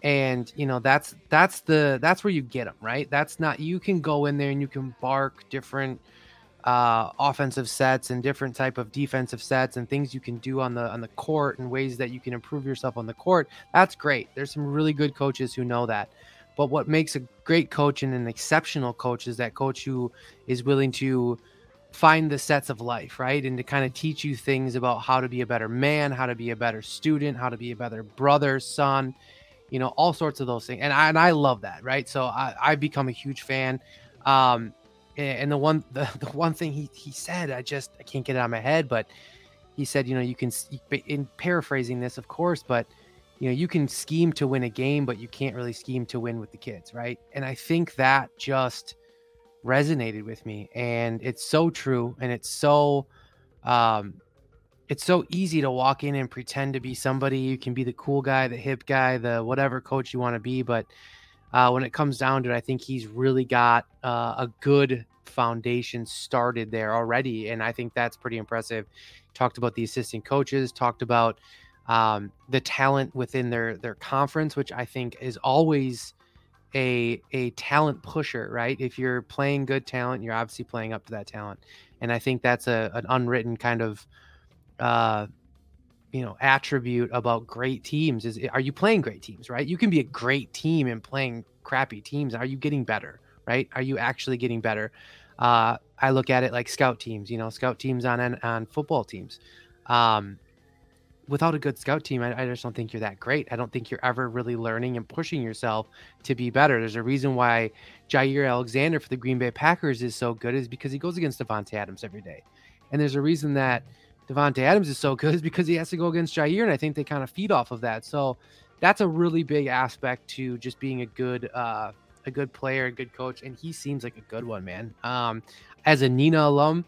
And you know that's that's the that's where you get them right. That's not you can go in there and you can bark different uh, offensive sets and different type of defensive sets and things you can do on the on the court and ways that you can improve yourself on the court. That's great. There's some really good coaches who know that. But what makes a great coach and an exceptional coach is that coach who is willing to find the sets of life, right? And to kind of teach you things about how to be a better man, how to be a better student, how to be a better brother, son, you know, all sorts of those things. And I, and I love that, right? So I, I become a huge fan. Um, and the one, the, the one thing he, he said, I just, I can't get it out of my head, but he said, you know, you can, in paraphrasing this, of course, but you know, you can scheme to win a game, but you can't really scheme to win with the kids, right? And I think that just resonated with me, and it's so true, and it's so, um, it's so easy to walk in and pretend to be somebody. You can be the cool guy, the hip guy, the whatever coach you want to be, but uh, when it comes down to it, I think he's really got uh, a good foundation started there already, and I think that's pretty impressive. Talked about the assistant coaches, talked about um, the talent within their their conference, which I think is always a a talent pusher, right? If you're playing good talent, you're obviously playing up to that talent, and I think that's a an unwritten kind of uh, you know attribute about great teams is are you playing great teams, right? You can be a great team and playing crappy teams. Are you getting better, right? Are you actually getting better? Uh, I look at it like scout teams, you know, scout teams on on football teams. Um, without a good scout team, I, I, just don't think you're that great. I don't think you're ever really learning and pushing yourself to be better. There's a reason why Jaire Alexander for the Green Bay Packers is so good is because he goes against Davante Adams every day. And there's a reason that Davante Adams is so good is because he has to go against Jaire, and I think they kind of feed off of that. So that's a really big aspect to just being a good uh, a good player, a good coach, and he seems like a good one, man. Um, as a Neenah alum,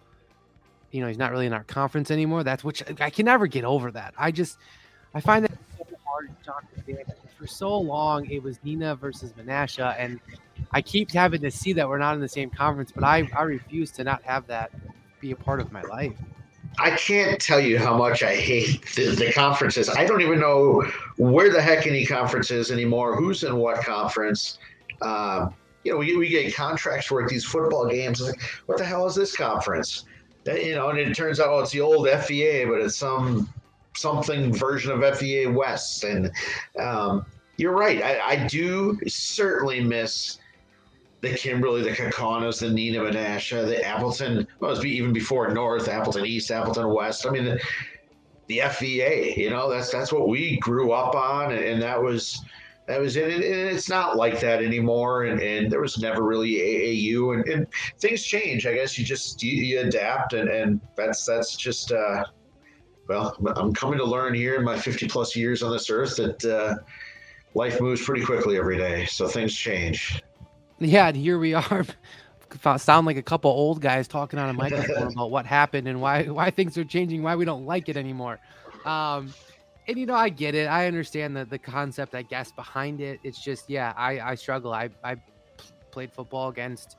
you know he's not really in our conference anymore. That's which I can never get over that. I just I find that so hard to For so long, it was Neenah versus Menasha, and I keep having to see that we're not in the same conference. But I I refuse to not have that be a part of my life. I can't tell you how much I hate the, the, conferences. I don't even know where the heck any conference is anymore. Who's in what conference? Uh, you know, we, we get contracts for these football games. Like, what the hell is this conference? You know, and it turns out oh, it's the old FVA, but it's some something version of FVA West. And um, you're right. I, I, do certainly miss the Kimberly, the Kaukauna, the Neenah Menasha, the Appleton. Well, was even before North, Appleton East, Appleton West. I mean, the, the FVA. You know, that's that's what we grew up on, and, and that was that was it. And it's not like that anymore. And, and there was never really AAU, and, and things change. I guess you just you, you adapt, and, and that's that's just. Uh, well, I'm coming to learn here in my 50 plus years on this earth that uh, life moves pretty quickly every day. So things change. Yeah, and here we are. Sound like a couple old guys talking on a microphone about what happened and why why things are changing, why we don't like it anymore. Um, and you know, I get it. I understand the the concept, I guess, behind it. It's just, yeah, I I struggle. I I played football against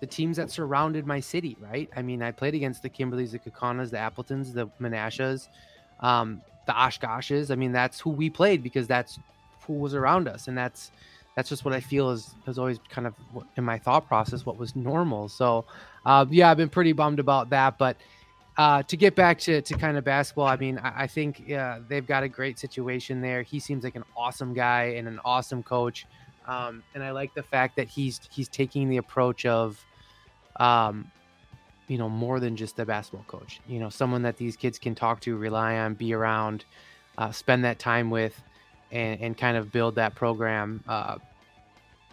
the teams that surrounded my city, right? I mean, I played against the Kimberleys, the Kaukauna, the Appletons, the Menashas, um, the Oshkoshes. I mean, that's who we played because that's who was around us, and that's that's just what I feel is has always kind of in my thought process what was normal. So, uh, yeah, I've been pretty bummed about that, but uh, to get back to, to kind of basketball, I mean, I, I think uh, they've got a great situation there. He seems like an awesome guy and an awesome coach, um, and I like the fact that he's he's taking the approach of, um, you know, more than just a basketball coach. You know, someone that these kids can talk to, rely on, be around, uh, spend that time with, and, and kind of build that program. Uh,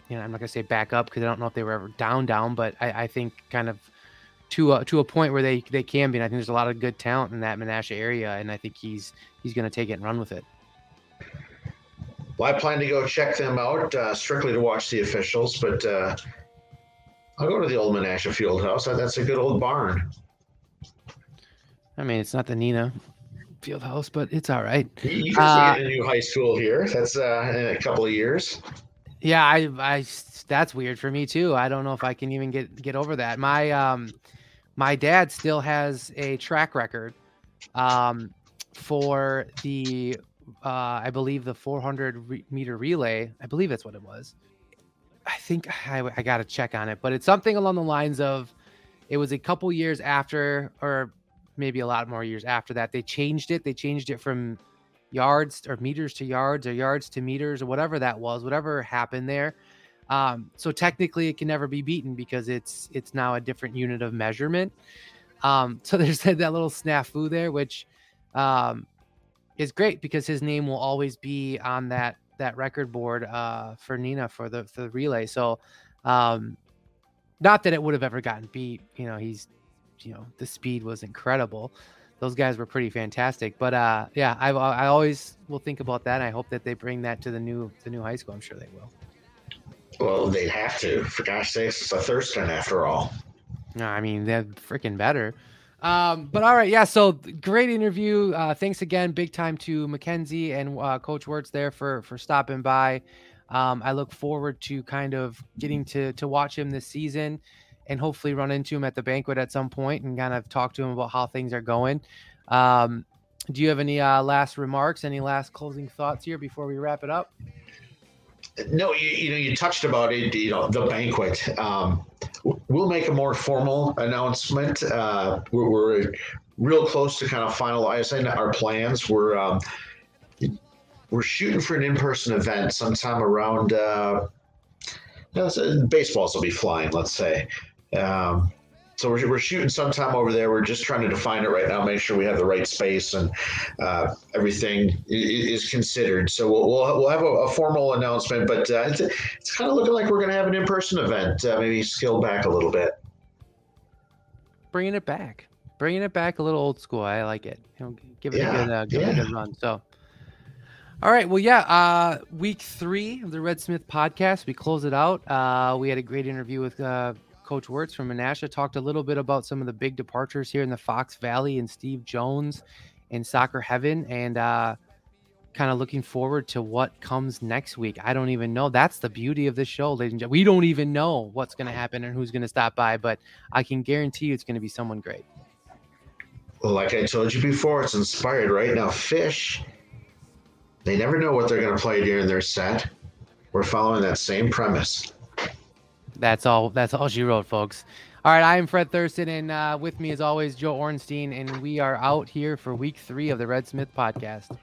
you know, I'm not gonna say back up because I don't know if they were ever down, down, but I, I think kind of to a, to a point where they they can be. And I think there's a lot of good talent in that Menasha area, and I think he's he's going to take it and run with it. Well, I plan to go check them out uh, strictly to watch the officials, but uh, I'll go to the old Menasha Field House. That's a good old barn. I mean, it's not the Neenah Field House, but it's all right. You can uh, get a new high school here. That's uh, in a couple of years. Yeah, I, I, that's weird for me too. I don't know if I can even get get over that. My um, my dad still has a track record um, for the uh, I believe the 400 re- meter relay. I believe that's what it was. I think I, I got to check on it, but it's something along the lines of it was a couple years after, or maybe a lot more years after that. They changed it. They changed it from yards or meters to yards or yards to meters or whatever that was, whatever happened there. Um, so technically, it can never be beaten because it's it's now a different unit of measurement. Um, so there's that, that little snafu there, which um, is great because his name will always be on that that record board uh, for Neenah for the for the relay. So um, not that it would have ever gotten beat. You know, he's you know the speed was incredible. Those guys were pretty fantastic. But uh, yeah, I I always will think about that. I hope that they bring that to the new the new high school. I'm sure they will. Well, they'd have to. For gosh sakes, it's a Thurston after all. No, I mean they're freaking better. Um, but all right, yeah. So great interview. Uh, thanks again, big time to McKenzie and uh, Coach Wurtz there for for stopping by. Um, I look forward to kind of getting to to watch him this season, and hopefully run into him at the banquet at some point and kind of talk to him about how things are going. Um, do you have any uh, last remarks? Any last closing thoughts here before we wrap it up? No, you, you know, you touched about it, you know, the banquet. Um, we'll make a more formal announcement. Uh, we're, we're, real close to kind of finalizing our plans. We're um, we're shooting for an in-person event sometime around. Uh, you know, baseballs will be flying, let's say. Um, so we're, we're shooting sometime over there. We're just trying to define it right now, make sure we have the right space and uh, everything is considered. So we'll, we'll, we'll have a, a, formal announcement, but uh, it's, it's kind of looking like we're going to have an in-person event, uh, maybe scale back a little bit. Bringing it back, bringing it back a little old school. I like it. You know, give it yeah, a good, uh, give yeah. it a good run. So. All right. Well, yeah. Uh, week three of the Red Smith podcast. We close it out. Uh, we had a great interview with uh, Coach Wurtz from Menasha talked a little bit about some of the big departures here in the Fox Valley and Steve Jones and Soccer Heaven, and uh, kind of looking forward to what comes next week. I don't even know. That's the beauty of this show, ladies and gentlemen. We don't even know what's going to happen and who's going to stop by, but I can guarantee you it's going to be someone great. Well, like I told you before, it's inspired right now. Phish, they never know what they're going to play during their set. We're following that same premise. That's all. That's all she wrote, folks. All right, I am Fred Thurston, and uh, with me, as always, Joe Ornstein, and we are out here for week three of the Red Smith podcast.